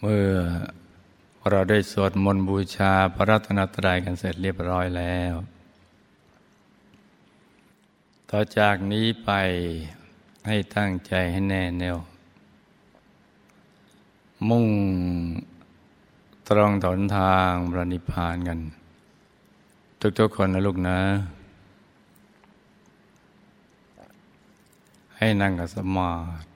เมื่อเราได้สวดมนต์บูชาพระรัตนตรัยกันเสร็จเรียบร้อยแล้ว ต่อจากนี้ไปให้ตั้งใจให้แน่แน่ว มุ่งตรองถนทางพระนิพพานกัน ทุกๆคนนะลูกนะ ให้นั่งกับสมาธิ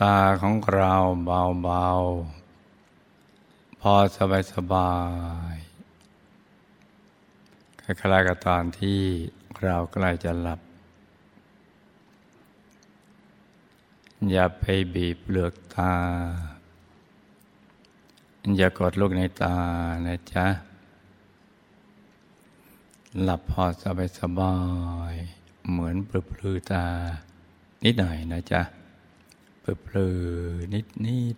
ตาของเราเบาๆ พอสบายสบายคล้ายๆกับตอนที่เราใกล้จะหลับ อย่าไปบีบเปลือกตา อย่ากดลูกในตานะจ๊ะ หลับพอสบายสบาย เหมือนปลือตา นิดหน่อยนะจ๊ะ เปลือนิดนิด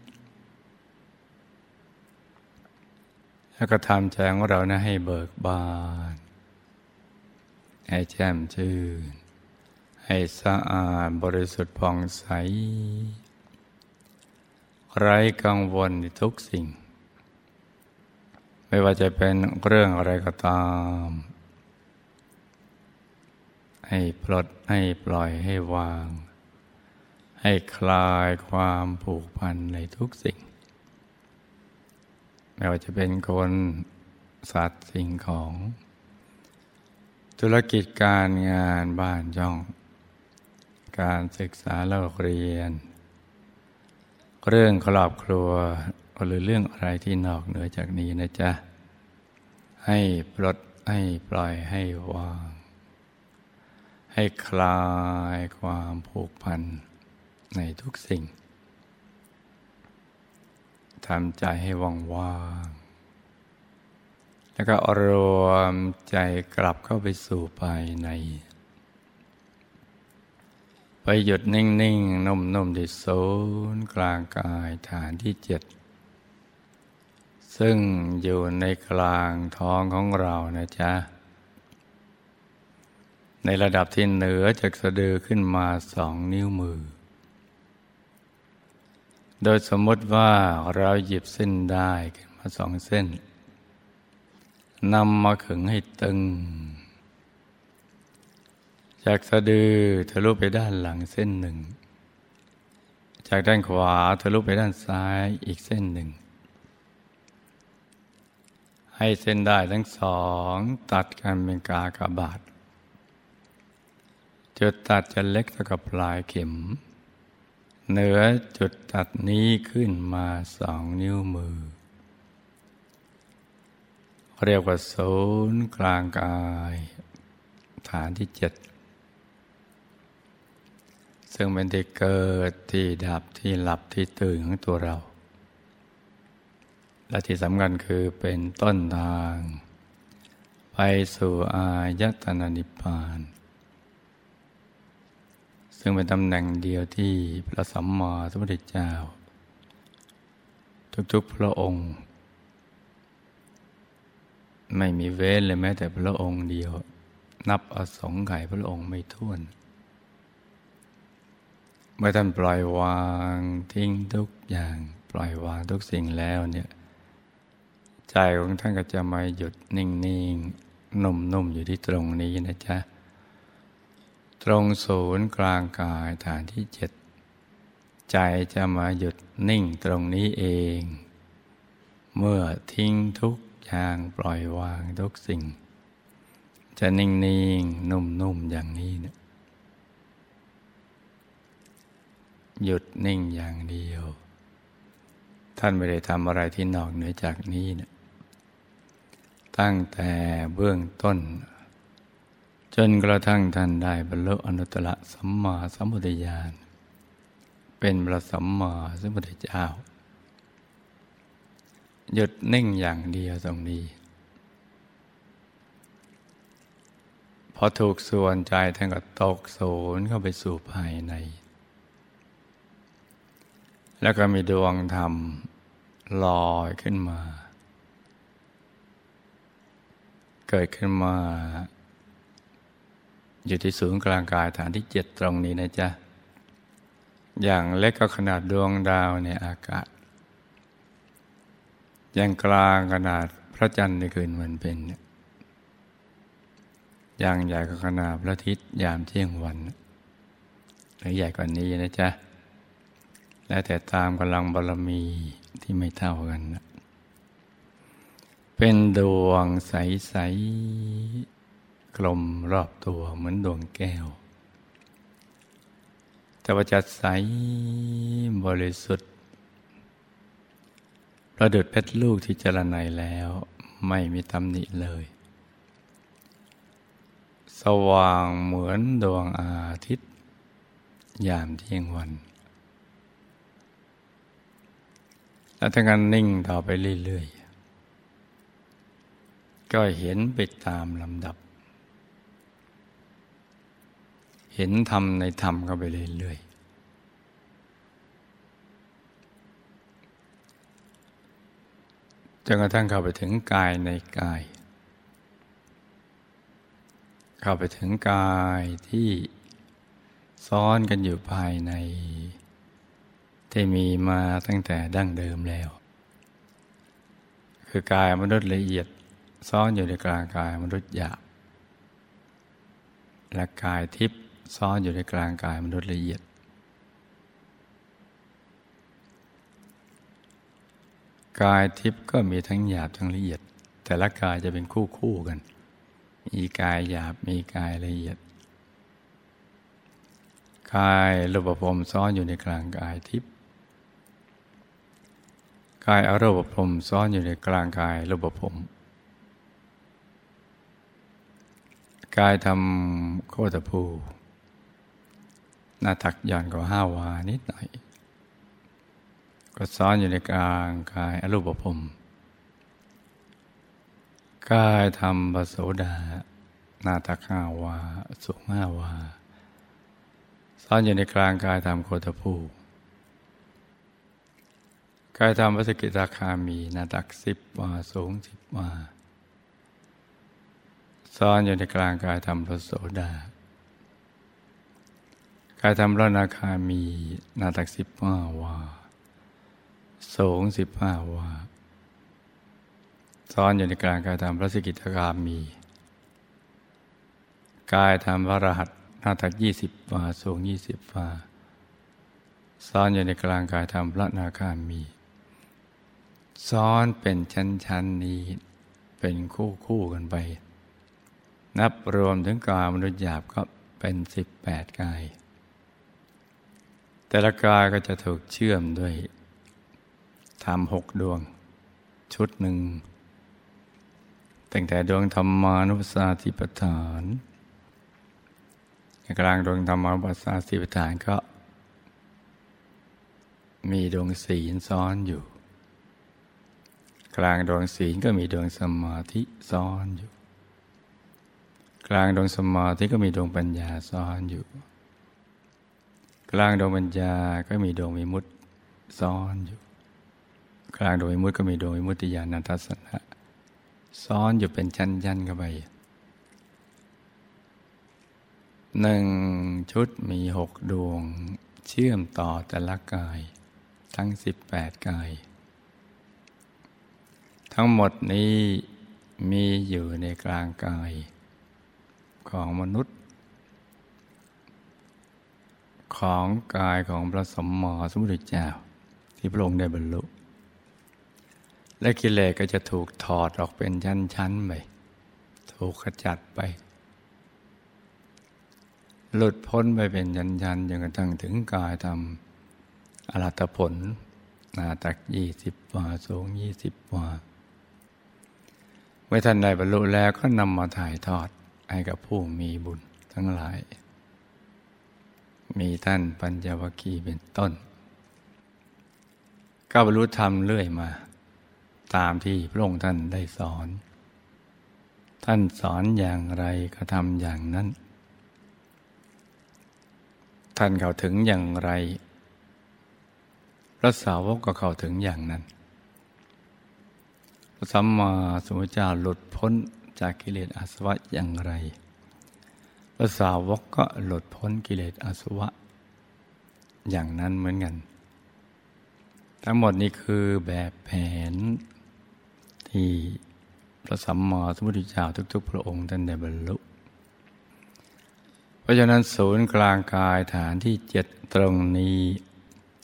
แล้วก็ทำใจของเรานะให้เบิกบานให้แจ่มชื่น ให้สะอาดบริสุทธิ์ผ่องใส ไร้กังวลในทุกสิ่ง ไม่ว่าจะเป็นเรื่องอะไรก็ตาม ให้ปลดให้ปล่อยให้วาง ให้คลายความผูกพันในทุกสิ่ง ไม่ว่าจะเป็นคนสัตว์สิ่งของ ธุรกิจการงานบ้านย่อง การศึกษาเล่าเรียน เรื่องครอบครัวหรือเรื่องอะไรที่นอกเหนือจากนี้นะจ๊ะ ให้ปลดให้ปล่อยให้วาง ให้คลายความผูกพัน ในทุกสิ่งทำใจให้ว่างว่างแล้วก็รวมใจกลับเข้าไปสู่ภายใน ไปหยุดนิ่งๆ นุ่มๆที่ศูนย์กลางกายฐานที่เจ็ด ซึ่งอยู่ในกลางท้องของเรานะจ๊ะ ในระดับที่เหนือจากสะดือขึ้นมาสองนิ้วมือ โดยสมมติว่าเราหยิบเส้นได้ขึ้นมาสองเส้นนำมาขึงให้ตึง จากสะดือทะลุไปด้านหลังเส้นหนึ่ง จากด้านขวาทะลุไปด้านซ้ายอีกเส้นหนึ่ง ให้เส้นได้ทั้งสองตัดกันเป็นกากบาทจุดตัดจะเล็กเท่ากับปลายเข็ม เหนือจุดตัดนี้ขึ้นมาสองนิ้วมือ เรียกว่าศูนย์กลางกาย ฐานที่เจ็ดซึ่งเป็นที่เกิดที่ดับที่หลับที่ตื่นของตัวเรา และที่สำคัญคือเป็นต้นทาง ไปสู่อายตนะนิพพาน ซึ่งเป็นตำแหน่งเดียวที่พระสัมมาสัมพุทธเจ้า ทุกๆพระองค์ ไม่มีเว้นเลยแม้แต่พระองค์เดียว นับอสงไขยพระองค์ไม่ท้วนเมื่อท่านปล่อยวางทิ้งทุกอย่าง ปล่อยวางทุกสิ่งแล้วเนี่ยใจของท่านก็จะมาหยุดนิ่งๆนุ่มๆอยู่ที่ตรงนี้นะจ๊ะ ตรงศูนย์กลางกายฐานที่เจ็ดใจจะมาหยุดนิ่งตรงนี้เอง เมื่อทิ้งทุกอย่างปล่อยวางทุกสิ่ง จะนิ่งนิ่งนุ่มนุ่มอย่างนี้นะหยุดนิ่งอย่างเดียว ท่านไม่ได้ทำอะไรที่นอกเหนือจากนี้นะตั้งแต่เบื้องต้น จนกระทั่งท่านได้บรรลุอนุตตรสัมมาสัมพุทธญาณ เป็นพระสัมมาสัมพุทธเจ้า หยุดนิ่งอย่างเดียวตรงนี้ พอถูกส่วนใจท่านก็ตกโสนเข้าไปสู่ภายใน แล้วก็มีดวงธรรมลอยขึ้นมา เกิดขึ้นมา อยู่ที่ศูนย์กลางกายฐานที่เจ็ดตรงนี้นะจ๊ะ อย่างเล็กก็ขนาดดวงดาวในอากาศ อย่างกลางขนาดพระจันทร์ในคืนวันเป็นอย่างใหญ่ก็ขนาดพระอาทิตย์ยามเที่ยงวัน หรือใหญ่กว่านี้นะจ๊ะ และแต่ตามกำลังบารมีที่ไม่เท่ากันนะเป็นดวงใส ๆ กลมรอบตัวเหมือนดวงแก้ว แต่ว่าจะใสบริสุทธิ์ประดุดเพชรลูกที่เจรไนแล้วไม่มีตำหนิเลย สว่างเหมือนดวงอาทิตย์ ยามเที่ยงวัน แล้วทั้งนั้นนิ่งต่อไปเรื่อยๆ ก็เห็นไปตามลำดับ เห็นธรรมในธรรมก็ไปเรื่อยจนกระทั่งเข้าไปถึงกายในกาย เข้าไปถึงกายที่ซ้อนกันอยู่ภายใน ที่มีมาตั้งแต่ดั้งเดิมแล้ว คือกายมนุษย์ละเอียดซ้อนอยู่ในกลางกายมนุษย์หยาบและกายทิพย์ ซ้อนอยู่ในกลางกายมนุษย์ละเอียด กายทิพย์ก็มีทั้งหยาบทั้งละเอียด แต่ละกายจะเป็นคู่คู่กัน มีกายหยาบมีกายละเอียด กายรูปภพซ้อนอยู่ในกลางกายทิพย์กายอรูปภพซ้อนอยู่ในกลางกายรูปภพกายทำโคตรภู หน้าตักย่อนกว่าห้าวานิดหน่อย ก็ซ้อนอยู่ในกลางกายอรูปภพกายธรรมปโสดานาตข้าวาสุขห้าวา ซ้อนอยู่ในกลางกายธรรมโคตภูกายธรรมวสกิตาคามีนาตักสิบวา สูงสิบวา ซ้อนอยู่ในกลางกายธรรมพระโสดา กายธรรมพระนาคามีนาตักสิบวาวาสูงสิบห้าวาซ้อนอยู่ในกลางกายธรรมพระสกิทาามี กายธรรมพระรหัสนาตักยี่สิบวาสูงยี่สิบวาซ้อนอยู่ในกลางกายธรรมพระนาคามี ซ้อนเป็นชั้นๆนี้เป็นคู่คู่กันไป นับรวมถึงกายมนุษย์หยาบก็เป็นสิบแปดกาย แต่ละกายก็จะถูกเชื่อมด้วยทำหกดวง ชุดหนึ่งตั้งแต่ดวงธรรมานุปัสสติปฐานกลางดวงธรรมานุปัสสติปฐานก็ มีดวงศีลซ้อนอยู่ กลางดวงศีลก็มีดวงสมาธิซ้อนอยู่ กลางดวงสมาธิก็มีดวงปัญญาซ้อนอยู่ กลางดวงปัญญาก็มีดวงมิมุตซ้อนอยู่ กลางดวงวิมุตก็มีดวงวิมุติญาณทัศนะซ้อนอยู่เป็นชั้นๆเข้าไปหนึ่งชุดมีหกดวง เชื่อมต่อแต่ละกาย ทั้งสิบแปดกาย ทั้งหมดนี้มีอยู่ในกลางกาย ของมนุษย์ ของกายของพระสมมอสมุทรเจ้า ที่พระองค์ได้บรรลุ และกิเลสก็จะถูกถอดออกเป็นชั้นๆไปถูกขจัดไป หลุดพ้นไปเป็นชั้นๆจนกระทั่งถึงกายทำอรัตผลนาตักยี่สิบวาสูงยี่สิบวาเมื่อท่านได้บรรลุแล้วก็นำมาถ่ายทอดให้กับผู้มีบุญทั้งหลาย มีท่านปัญญวคีเป็นต้น ก็บรรลุธรรมเรื่อยมา ตามที่พระองค์ท่านได้สอน ท่านสอนอย่างไรก็ทำอย่างนั้น ท่านเข้าถึงอย่างไรพระสาวกก็เข้าถึงอย่างนั้นพระสัมมาสัมพุทธเจ้าหลุดพ้นจากกิเลสอาสวะอย่างไร พระสาวกก็หลุดพ้นกิเลสอาสวะ อย่างนั้นเหมือนกัน ทั้งหมดนี้คือแบบแผนที่พระสัมมาสัมพุทธเจ้าทุก ๆ พระองค์ท่านได้บรรลุ เพราะฉะนั้นศูนย์กลางกายฐานที่เจ็ดตรงนี้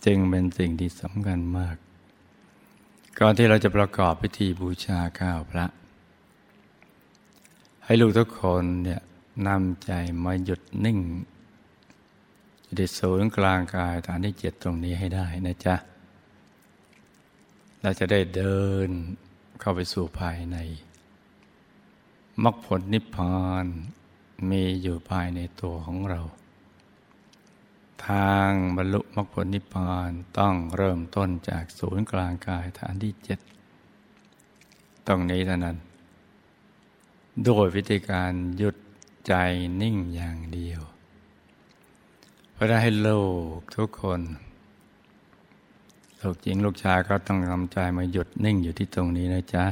จึงเป็นสิ่งที่สำคัญมาก ก่อนที่เราจะประกอบพิธีบูชาข้าวพระ ให้ลูกทุกคนเนี่ย นำใจมาหยุดนิ่งอยู่ที่ศูนย์กลางกายฐานที่เจ็ดตรงนี้ให้ได้นะจ๊ะเราจะได้เดินเข้าไปสู่ภายในมรรคผลนิพพานมีอยู่ภายในตัวของเรา ทางบรรลุมรรคผลนิพพานต้องเริ่มต้นจากศูนย์กลางกายฐานที่เจ็ดตรงนี้เท่านั้น โดยวิธีการหยุด ใจนิ่งอย่างเดียว เพื่อให้โลกทุกคนลูกหญิงลูกชายก็ต้องทำใจมาหยุดนิ่งอยู่ที่ตรงนี้นะจ๊ะ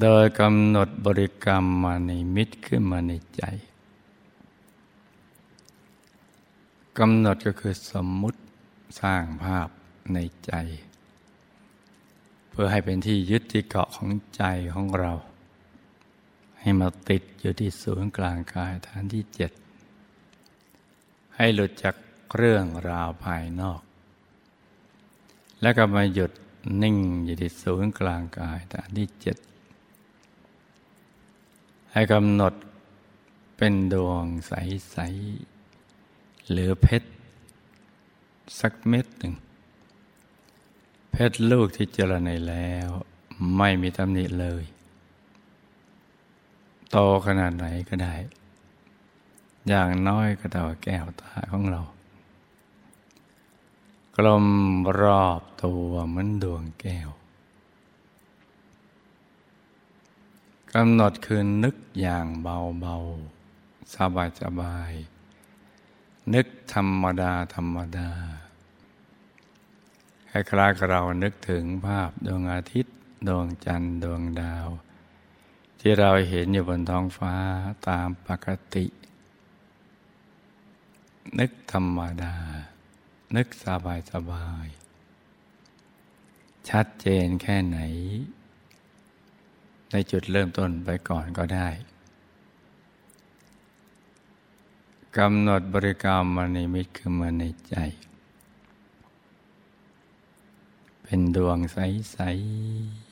โดยกำหนดบริกรรมมาในมิตรขึ้นมาในใจกำหนดก็คือสมมุติสร้างภาพในใจ เพื่อให้เป็นที่ยึดที่เกาะของใจของเรา ให้มาติดอยู่ที่ศูนย์กลางกายฐานที่เจ็ดให้หลุดจากเรื่องราวภายนอก แล้วก็มาหยุดนิ่งอยู่ที่ศูนย์กลางกายฐานที่เจ็ดให้กำหนดเป็นดวงใส ๆ หรือเพชร สักเม็ดหนึ่ง เพชรลูกที่เจริญในแล้ว ไม่มีตำหนิเลย โตขนาดไหนก็ได้ อย่างน้อยก็เท่าแก้วตาของเรา กลมรอบตัวเหมือนดวงแก้วกำหนดคืนนึกอย่างเบาๆ สบายๆนึกธรรมดาธรรมดาคล้ายๆกับเรานึกถึงภาพดวงอาทิตย์ ดวงจันทร์ ดวงดาว ที่เราเห็นอยู่บนท้องฟ้าตามปกติ นึกธรรมดา นึกสบายสบาย ชัดเจนแค่ไหน ในจุดเริ่มต้นไปก่อนก็ได้กำหนดบริกรรมมาในมิตรคือมาในใจ เป็นดวงใส ๆ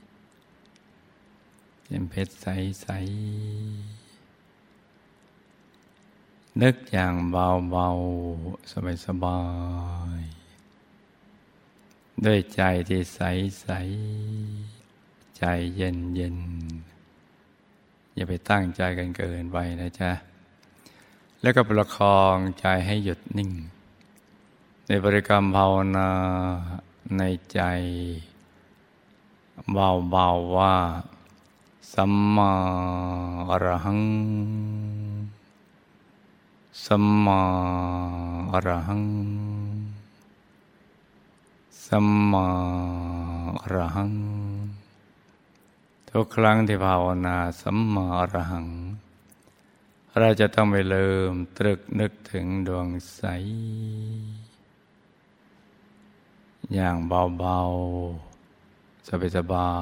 เป็นเพชรใสๆนึกอย่างเบาๆ สบายๆ ด้วยใจที่ใสๆ ใจเย็นๆ อย่าไปตั้งใจกันเกินไปนะจ๊ะ แล้วก็ประคองใจให้หยุดนิ่ง ในบริกรรมภาวนาในใจเบาๆว่า สัมมาอรหัง สัมมาอรหัง สัมมาอรหัง ทุกครั้งที่ภาวนาสัมมาอรหัง เราจะต้องไปเริ่มตรึกนึกถึงดวงใส อย่างเบาๆ สบา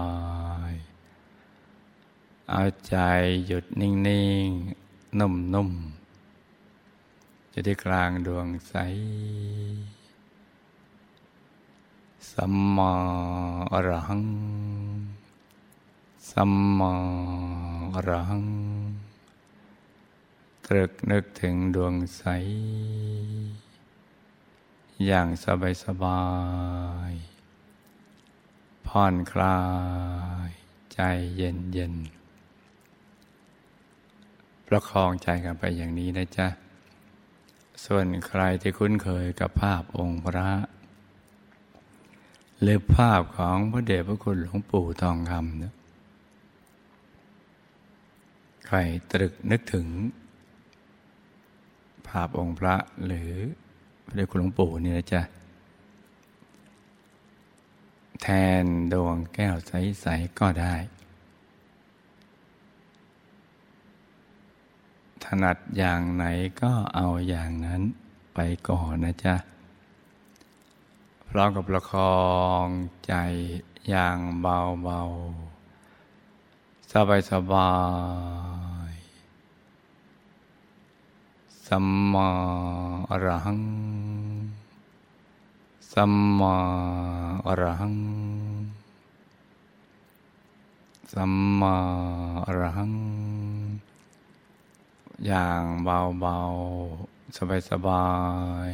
ยๆ เอาใจหยุดนิ่ง ๆ นุ่ม ๆ จะที่กลางดวงใสสัมมาอรหัง สัมมาอรหัง ตรึกนึกถึงดวงใส อย่างสบายสบาย ผ่อนคลาย ใจเย็นเย็น ประคองใจกันไปอย่างนี้นะจ๊ะ ส่วนใครที่คุ้นเคยกับภาพองค์พระหรือภาพของพระเดชพระคุณหลวงปู่ทองคำเนี่ยใครตรึกนึกถึง ภาพองค์พระหรือพระเดชคุณหลวงปู่นี่นะจ๊ะแทนดวงแก้วใส ๆ ก็ได้ ถนัดอย่างไหนก็เอาอย่างนั้นไปก่อนนะจ๊ะพร้อมกับประคองใจอย่างเบาๆ สบายสบายสัมมาอรหัง สัมมาอรหัง สัมมาอรหัง อย่างเบาๆ สบาย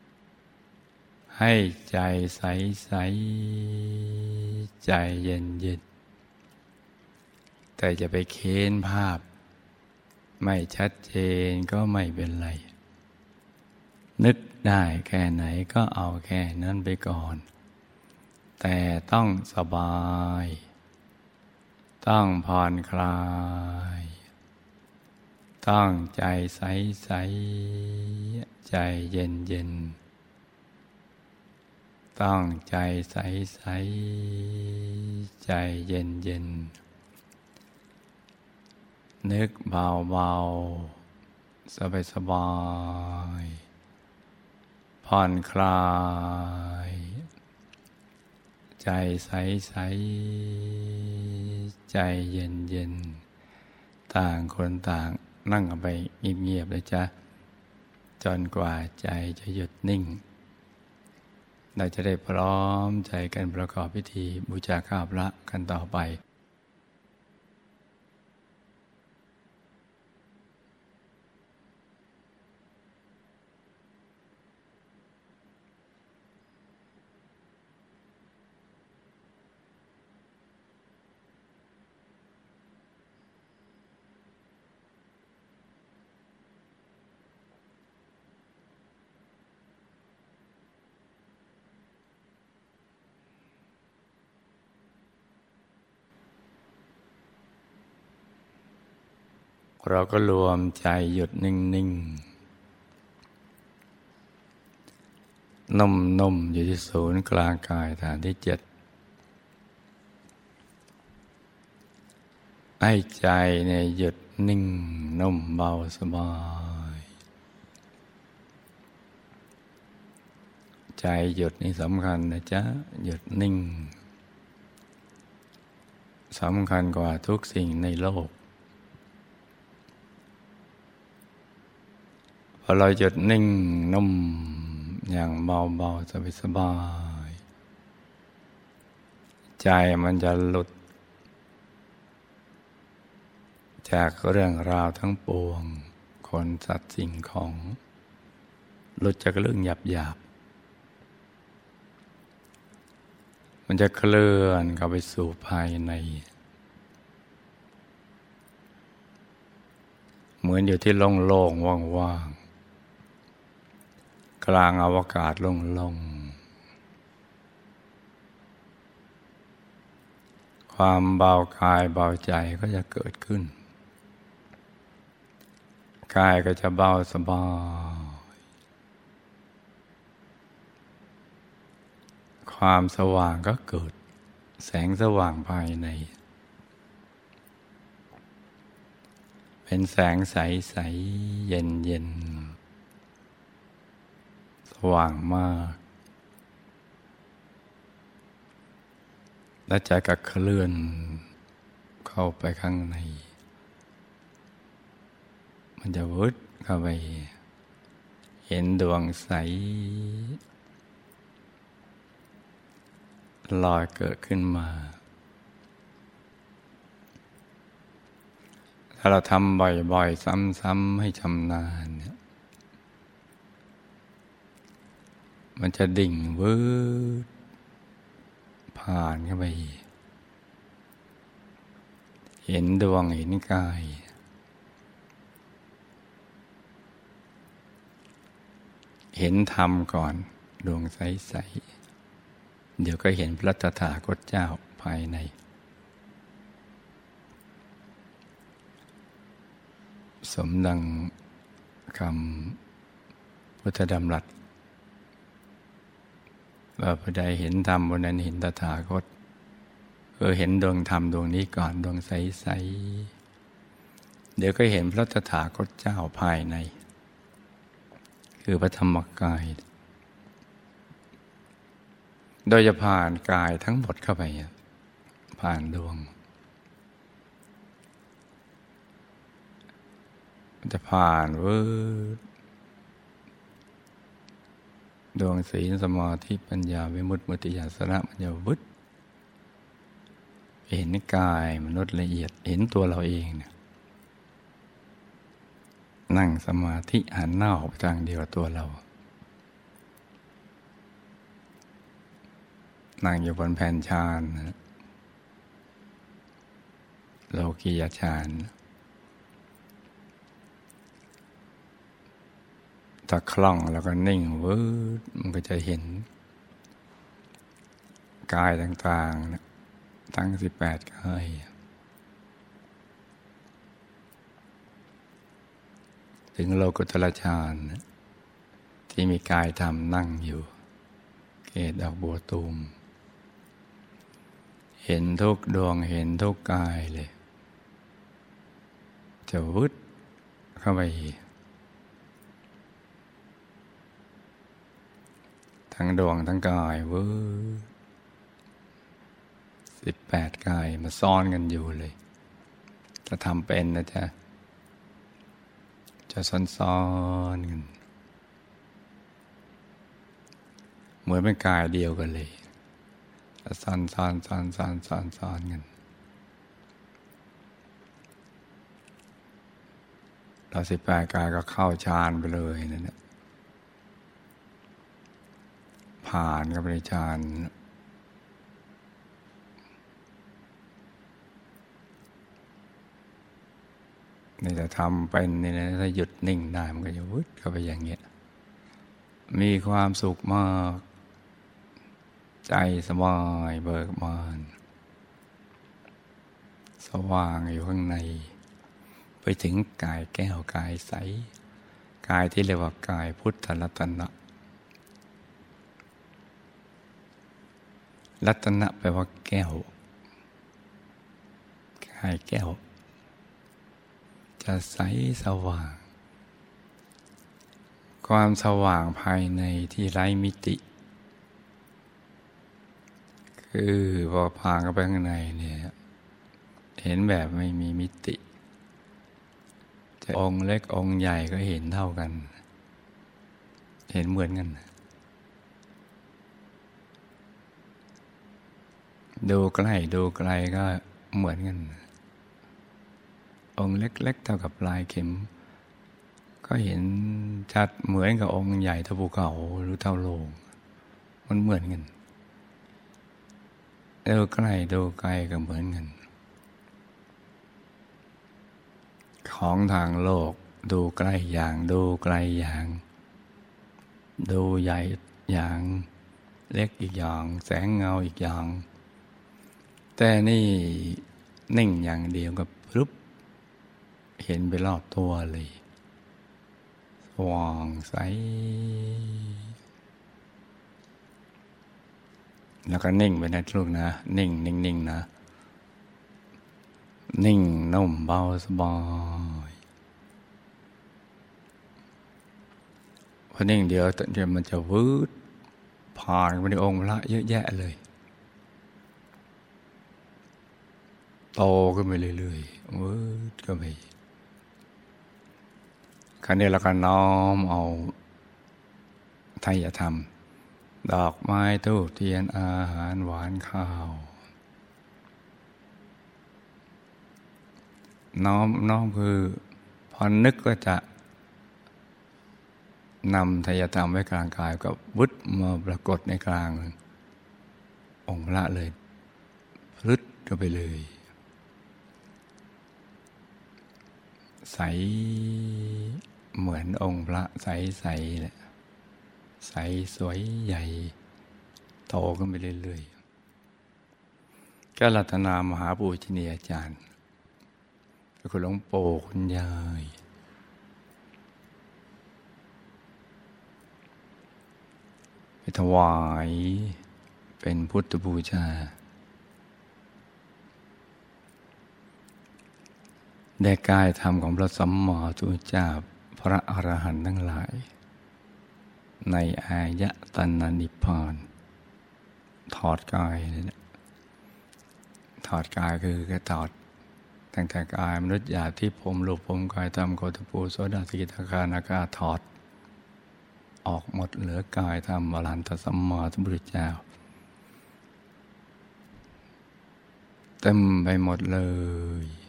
ๆ ให้ใจใสใสใจเย็นเย็นแต่จะไปเค้นภาพ ไม่ชัดเจนก็ไม่เป็นไร นึกได้แค่ไหนก็เอาแค่นั้นไปก่อน แต่ต้องสบาย ต้องผ่อนคลาย ต้องใจใสใสใจเย็นเย็นต้องใจใสใสใจเย็นเย็นนึกเบาเบาสบายสบาย ผ่อนคลาย ใจใสใสใจเย็นเย็นต่างคนต่าง นั่งไปเงียบๆเลยจ้ะจนกว่าใจจะหยุดนิ่ง เราจะได้พร้อมใจกันประกอบพิธีบูชาข้าพระกันต่อไป เราก็รวมใจหยุดนิ่งๆนุ่มๆอยู่ที่ศูนย์กลางกายฐานที่เจ็ดให้ใจในหยุดนิ่งนุ่มเบาสบาย ใจหยุดนี่สำคัญนะจ๊ะ หยุดนิ่งสำคัญกว่าทุกสิ่งในโลกพอ เราหยุดนิ่งนุ่มอย่างเบาๆสบายๆใจมันจะหลุด จากเรื่องราวทั้งปวง คนสัตว์สิ่งของ หลุดจากเรื่องหยาบหยาบมันจะเคลื่อนเข้าไปสู่ภายใน เหมือนอยู่ที่โล่งๆว่าง กลางอวกาศลงลงความเบากายเบาใจก็จะเกิดขึ้น กายก็จะเบาสบาย ความสว่างก็เกิด แสงสว่างภายใน เป็นแสงใสใสเย็นเย็น ว่างมาก และใจก็เคลื่อนเข้าไปข้างใน มันจะวุดเข้าไป เห็นดวงใสลอยเกิดขึ้นมา ถ้าเราทำบ่อยๆ ซ้ำๆให้ชำนาญเนี่ย มันจะดิ่งวืดผ่านเข้าไป เห็นดวงเห็นกาย เห็นธรรมก่อน ดวงใส ๆ เดี๋ยวก็เห็นพระตถาคตเจ้าภายใน สมดังคำพุทธดำรัส ว่าผู้ใดเห็นธรรมบนนั้นเห็นตถาคตเออเห็นดวงธรรมดวงนี้ก่อนดวงใสๆเดี๋ยวก็เห็นพระตถาคตเจ้าภายใน คือพระธรรมกาย โดยจะผ่านกายทั้งหมดเข้าไป ผ่านดวง จะผ่านวืด ดวงศีลสมาธิปัญญาวิมุตติมุติยาสระมันจะวึดเห็นกายมนุษย์ละเอียดเห็นตัวเราเองเนี่ยนั่งสมาธิหันหน้าออกทางเดียวตัวเรา นั่งอยู่บนแผ่นชานโลกียชาน ถ้าคล่องแล้วก็นิ่งวืดมันก็จะเห็น กายต่างๆ ทั้งสิบแปดกายถึงโลกุตละฌานที่มีกายธรรมนั่งอยู่ เกตดอกบัวตูม เห็นทุกดวงเห็นทุกกายเลย จะวึดเข้าไป ทั้งดวงทั้งกายเวืดสิบแปดกายมาซ้อนกันอยู่เลย จะทำเป็นนะจ๊ะ จะซ้อนๆกันเหมือนเป็นกายเดียวกันเลยจะซ้อนซ้อนซ้อนซ้อนซ้อนซ้อนกันเราสิบแปดกายก็เข้าฌานไปเลยนั่นแหละ ผ่านกับในฌารย์ นี่จะทำเป็นนี่นะถ้าหยุดนิ่งได้มันก็จะวุดเข้าไปอย่างเงี้ยมีความสุขมาก ใจสบายเบิกบาน สว่างอยู่ข้างใน ไปถึงกายแก้วกายใส กายที่เรียกว่ากายพุทธรัตนะ รัตนะแปลว่าแก้วกายแก้ว จะใสสว่าง ความสว่างภายในที่ไร้มิติ คือพอพางเข้าไปข้างในเนี่ยเห็นแบบไม่มีมิติ จะองค์เล็กองค์ใหญ่ก็เห็นเท่ากัน เห็นเหมือนกัน ดูใกล้ดูไกลก็เหมือนกัน องค์เล็กๆ เท่ากับลายเข็ม ก็เห็นชัดเหมือนกับองค์ใหญ่เท่าภูเขาหรือเท่าโลง มันเหมือนกันดูใกล้ดูไกลก็เหมือนกัน ของทางโลกดูใกล้อย่าง ดูไกลอย่าง ดูใหญ่อย่าง เล็กอีกอย่าง แสงเงาอีกอย่าง แต่นี่นิ่งอย่างเดียวกับรุปเห็นไปรอบตัวเลยสว่างใส แล้วก็นิ่งไปนะลูกนะ นิ่งนิ่งนิ่งนะ นิ่งนุ่มเบาสบายพอนิ่งเดียวเดียวมันจะวืดผ่านไปในองค์พระเยอะแยะเลย โตขึ้นไปเรื่อยๆวืดก็ไปครั้นี้เราก็น้อมเอาไทยธรรม ดอกไม้ทูบเทียนอาหารหวานข้าว น้อมน้อมคือพอนึกก็จะนำทายธรรมไว้กลางกายกับวุฒมาปรากฏในกลาง องค์พระเลยพลึดก็ไปเลย ใส เหมือนองค์พระใสๆแหละใสสวยใหญ่ โตขึ้นไปเรื่อยๆก็รัตนามหาปูชนียาจารย์เป็นคุณหลวงปู่คุณยายไปถวายเป็นพุทธบูชา ได้กายธรรมของพระสัมมาสัมพุทธเจ้าพระอรหันต์ทั้งหลาย ในอายตันนิพพานถอดกายเนี่ยถอดกายคือก็ถอดตั้งแต่กายมนุษย์หยาบที่ผมรูปผมกายธรรมโคตปูโสดาสิกิทาคานากาถอด ออกหมดเหลือกายธรรมอรหันตสัมมาสัมพุทธเจ้าเต็มไปหมดเลย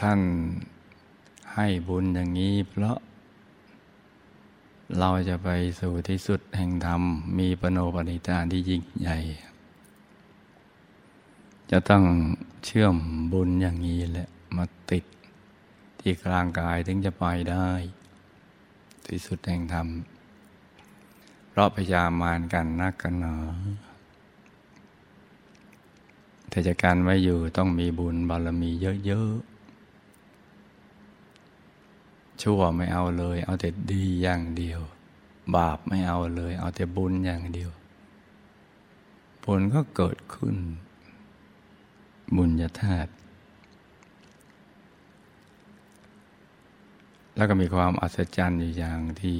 ท่านให้บุญอย่างนี้เพราะ เราจะไปสู่ที่สุดแห่งธรรม มีปโนปณิธานที่ยิ่งใหญ่ จะต้องเชื่อมบุญอย่างนี้แหละมาติดที่กลางกายถึงจะไปได้ ที่สุดแห่งธรรม เพราะพยามารกันนักกันหนาแต่จะการไว้อยู่ต้องมีบุญบารมีเยอะๆ ชั่วไม่เอาเลย เอาแต่ดีอย่างเดียว บาปไม่เอาเลย เอาแต่บุญอย่างเดียว ผลก็เกิดขึ้น บุญญาธาตุแล้วก็มีความอัศจรรย์อยู่อย่างที่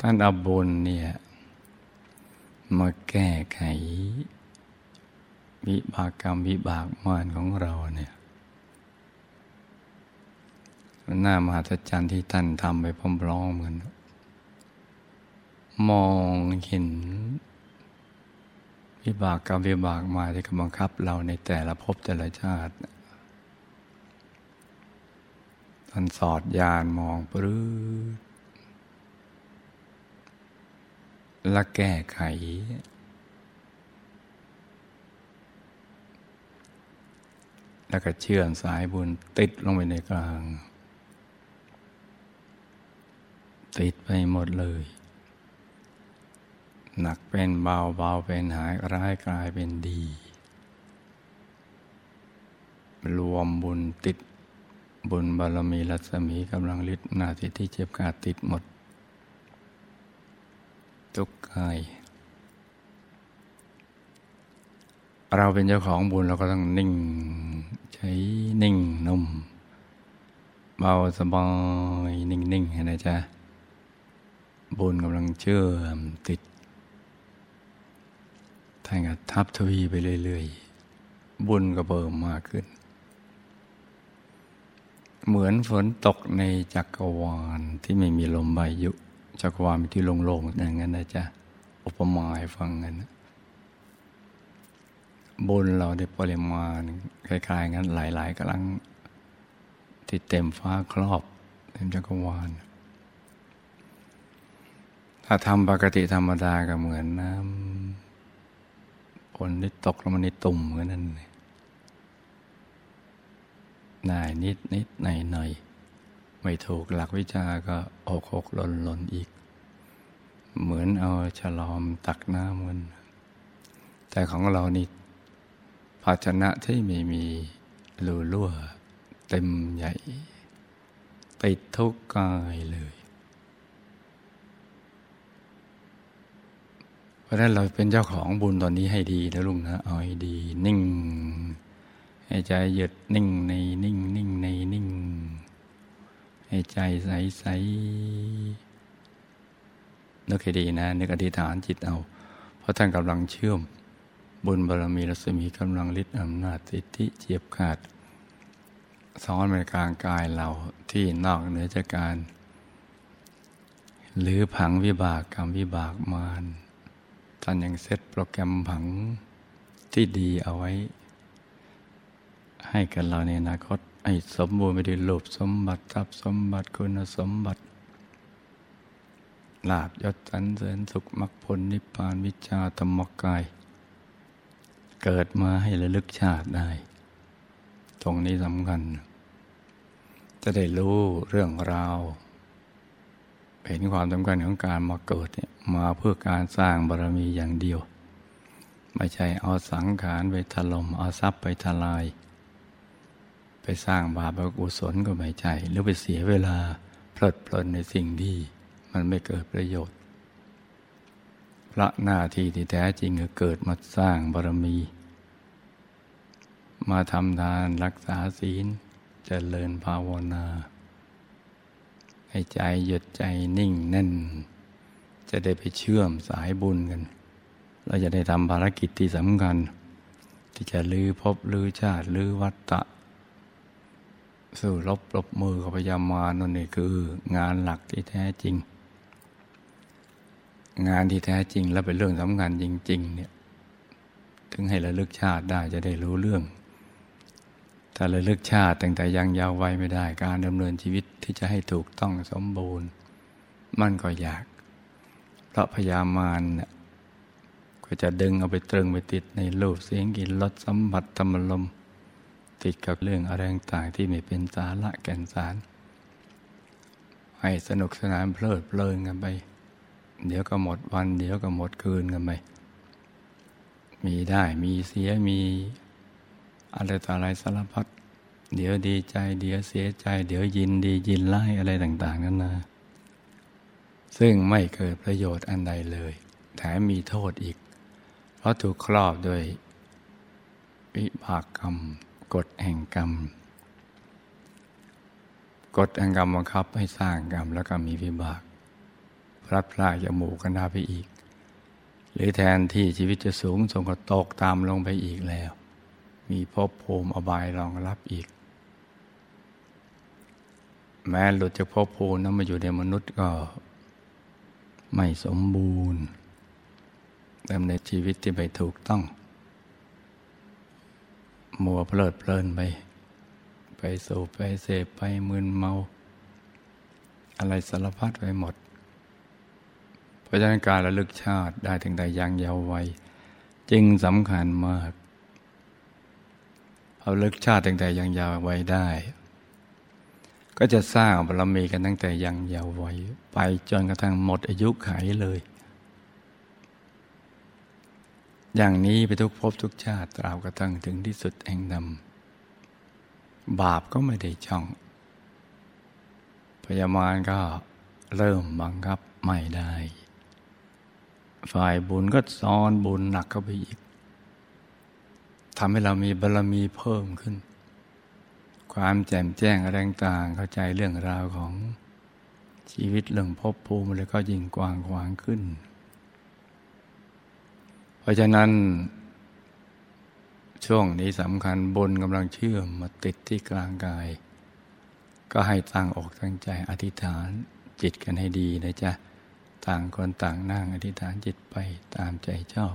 ท่านอาบุญเนี่ยมาแก้ไข วิบากกรรมวิบากมานของเราเนี่ย หน้ามหัศจรรย์ที่ท่านทำไปพร้อมๆกัน มองเห็น วิบากกับวิบากมาที่กำบังคับเราในแต่ละภพแต่ละชาติท่านสอดยานมองปรื้และแก้ไข แล้วก็เชื่อมสายบุญติดลงไปในกลาง ติดไปหมดเลย หนักเป็นเบาเบาเป็นหายร้ายกลายเป็นดี รวมบุญติดบุญบารมีรัศมีกำลังฤทธิ์นาทีที่เจ็บกาติดหมด ทุกกายเราเป็นเจ้าของบุญเราก็ต้องนิ่ง ใช้นิ่งนุ่ม เบาสบายนิ่งๆนะจ๊ะ บุญกำลังเชื่อมติดท่านก็ทับทวีไปเรื่อยๆ บุญก็เบิ่มมากขึ้น เหมือนฝนตกในจักรวาลที่ไม่มีลมใบยุ จักรวาลมีที่โล่งๆอย่างนั้นนะจ๊ะอุปมาให้ฟังกันนะบุญเราได้ปริมาณคล้ายๆงั้นหลาย ๆกำลัง ที่เต็มฟ้าครอบ เต็มจักรวาล ถ้าทำปกติธรรมดาก็เหมือนน้ำฝนที่ตกลงมาในตุ่มก็นั่นนายนิดนิดหน่อยหน่อยไม่ถูกหลักวิชาก็อกอกหล่นหล่นอีก เหมือนเอาฉลอมตักน้ำมันแต่ของเรานี่ภาชนะที่ไม่มีรูรั่ว เต็มใหญ่ ติดทุกกายเลย เพราะฉะนั้นเราเป็นเจ้าของบุญตอนนี้ให้ดีนะลุงนะเอาให้ดี นิ่งให้ใจหยุดนิ่งในนิ่งนิ่งในนิ่ง ให้ใจใสใสนึกให้ดีนะนึกอธิษฐานจิตเอา เพราะท่านกำลังเชื่อม บุญบารมีรัศมีกำลังฤทธิ์อำนาจสิทธิเจียบขาดซ้อนในกลางกายเราที่นอกเหนือจากการ หรือผังวิบากกรรมวิบากมาร ท่านยังเซตโปรแกรมผังที่ดีเอาไว้ ให้กันเราในอนาคตไอ้สมบูรณ์ไปด้วยลบสมบัติทรัพย์สมบัติคุณสมบัติลาบยศสันเสริญสุขมรรคผลนิพพานวิชาธรรมกาย เกิดมาให้ระลึกชาติได้ ตรงนี้สำคัญ จะได้รู้เรื่องราว เห็นความสำคัญของการมาเกิดเนี่ยมาเพื่อการสร้างบารมีอย่างเดียว ไม่ใช่เอาสังขารไปถลม่มเอาทรัพย์ไปทลาย ไปสร้างบาปกุศลก็ไม่ใช่หรือไปเสียเวลาเพลิดเพลินในสิ่งที่มันไม่เกิดประโยชน์ พระหน้าที่ที่แท้จริงคือเกิดมาสร้างบารมี มาทำทานรักษาศีลเจริญภาวนา ให้ใจหยุดใจนิ่งแน่น จะได้ไปเชื่อมสายบุญกัน เราจะได้ทำภารกิจที่สำคัญ ที่จะลือพบลือชาติลือวัตตะ สู่ลบลบมือกับพยามานั่นนี่คืองานหลักที่แท้จริง งานที่แท้จริงและเป็นเรื่องสำคัญจริง ๆ เนี่ย ถึงให้ระลึกชาติได้จะได้รู้เรื่อง ถ้าระลึกชาติตั้งแต่ยังยาววัยไม่ได้ การดำเนินชีวิตที่จะให้ถูกต้องสมบูรณ์ มันก็ยาก เพราะพยามารเนี่ยก็จะดึงเอาไปตรึงไปติดในรูปเสียงกลิ่นรสสัมผัสธรรมลม ติดกับเรื่องอะไรต่างที่ไม่เป็นสาระแก่นสาร ให้สนุกสนานเพลิดเพลินกันไป เดี๋ยวก็หมดวัน เดี๋ยวก็หมดคืนกันไปมีได้มีเสียมี อะไรต่ออะไรสารพัดเดี๋ยวดีใจ เดี๋ยวเสียใจ เดี๋ยวยินดียินไล่อะไรต่าง ๆ นั่นนะซึ่งไม่เกิดประโยชน์อันใดเลย แถมมีโทษอีก เพราะถูกครอบด้วยวิภากกรรมกฎแห่งกรรมกฎแห่งกรรมบังคับให้สร้างกรรมแล้วก็มีวิบาก พลัดพรากจะหมู่กันดาไปอีก หรือแทนที่ชีวิตจะสูงส่งก็ตกตามลงไปอีกแล้ว มีภพภูมิอบายรองรับอีก แม้หลุดจากภพภูมินั้นมาอยู่ในมนุษย์ก็ไม่สมบูรณ์ดำเนินชีวิตที่ไปถูกต้อง มัวเพลิดเพลินไป ไปสูบไปเสพไปมึนเมา อะไรสารพัดไปหมด เพราะฉะนั้นการระลึกชาติได้ถึงแต่ยังเยาว์วัยจึงสำคัญมาก เอาลึกชาติตั้งแต่ยังยาวไว้ได้ ก็จะสร้างบารมีกันตั้งแต่ยังยาวไว้ไปจนกระทั่งหมดอายุไขเลย อย่างนี้ไปทุกภพทุกชาติตราบกระทั่งถึงที่สุดแห่งดำบาปก็ไม่ได้ช่อง พยามารก็เริ่มบังคับไม่ได้ ฝ่ายบุญก็ซ้อนบุญหนักเข้าไปอีก ทำให้เรามีบารรมีเพิ่มขึ้น ความแจ่มแจ้งอะไรต่างเข้าใจเรื่องราวของชีวิตเรื่องภพภูมิอะไรก็ยิ่งกว้างขวางขึ้น เพราะฉะนั้น ช่วงนี้สำคัญบนกำลังเชื่อมมาติดที่กลางกาย ก็ให้ตั้งอกตั้งใจอธิษฐานจิตกันให้ดีนะจ๊ะ ต่างคนต่างนั่งอธิษฐานจิตไปตามใจชอบ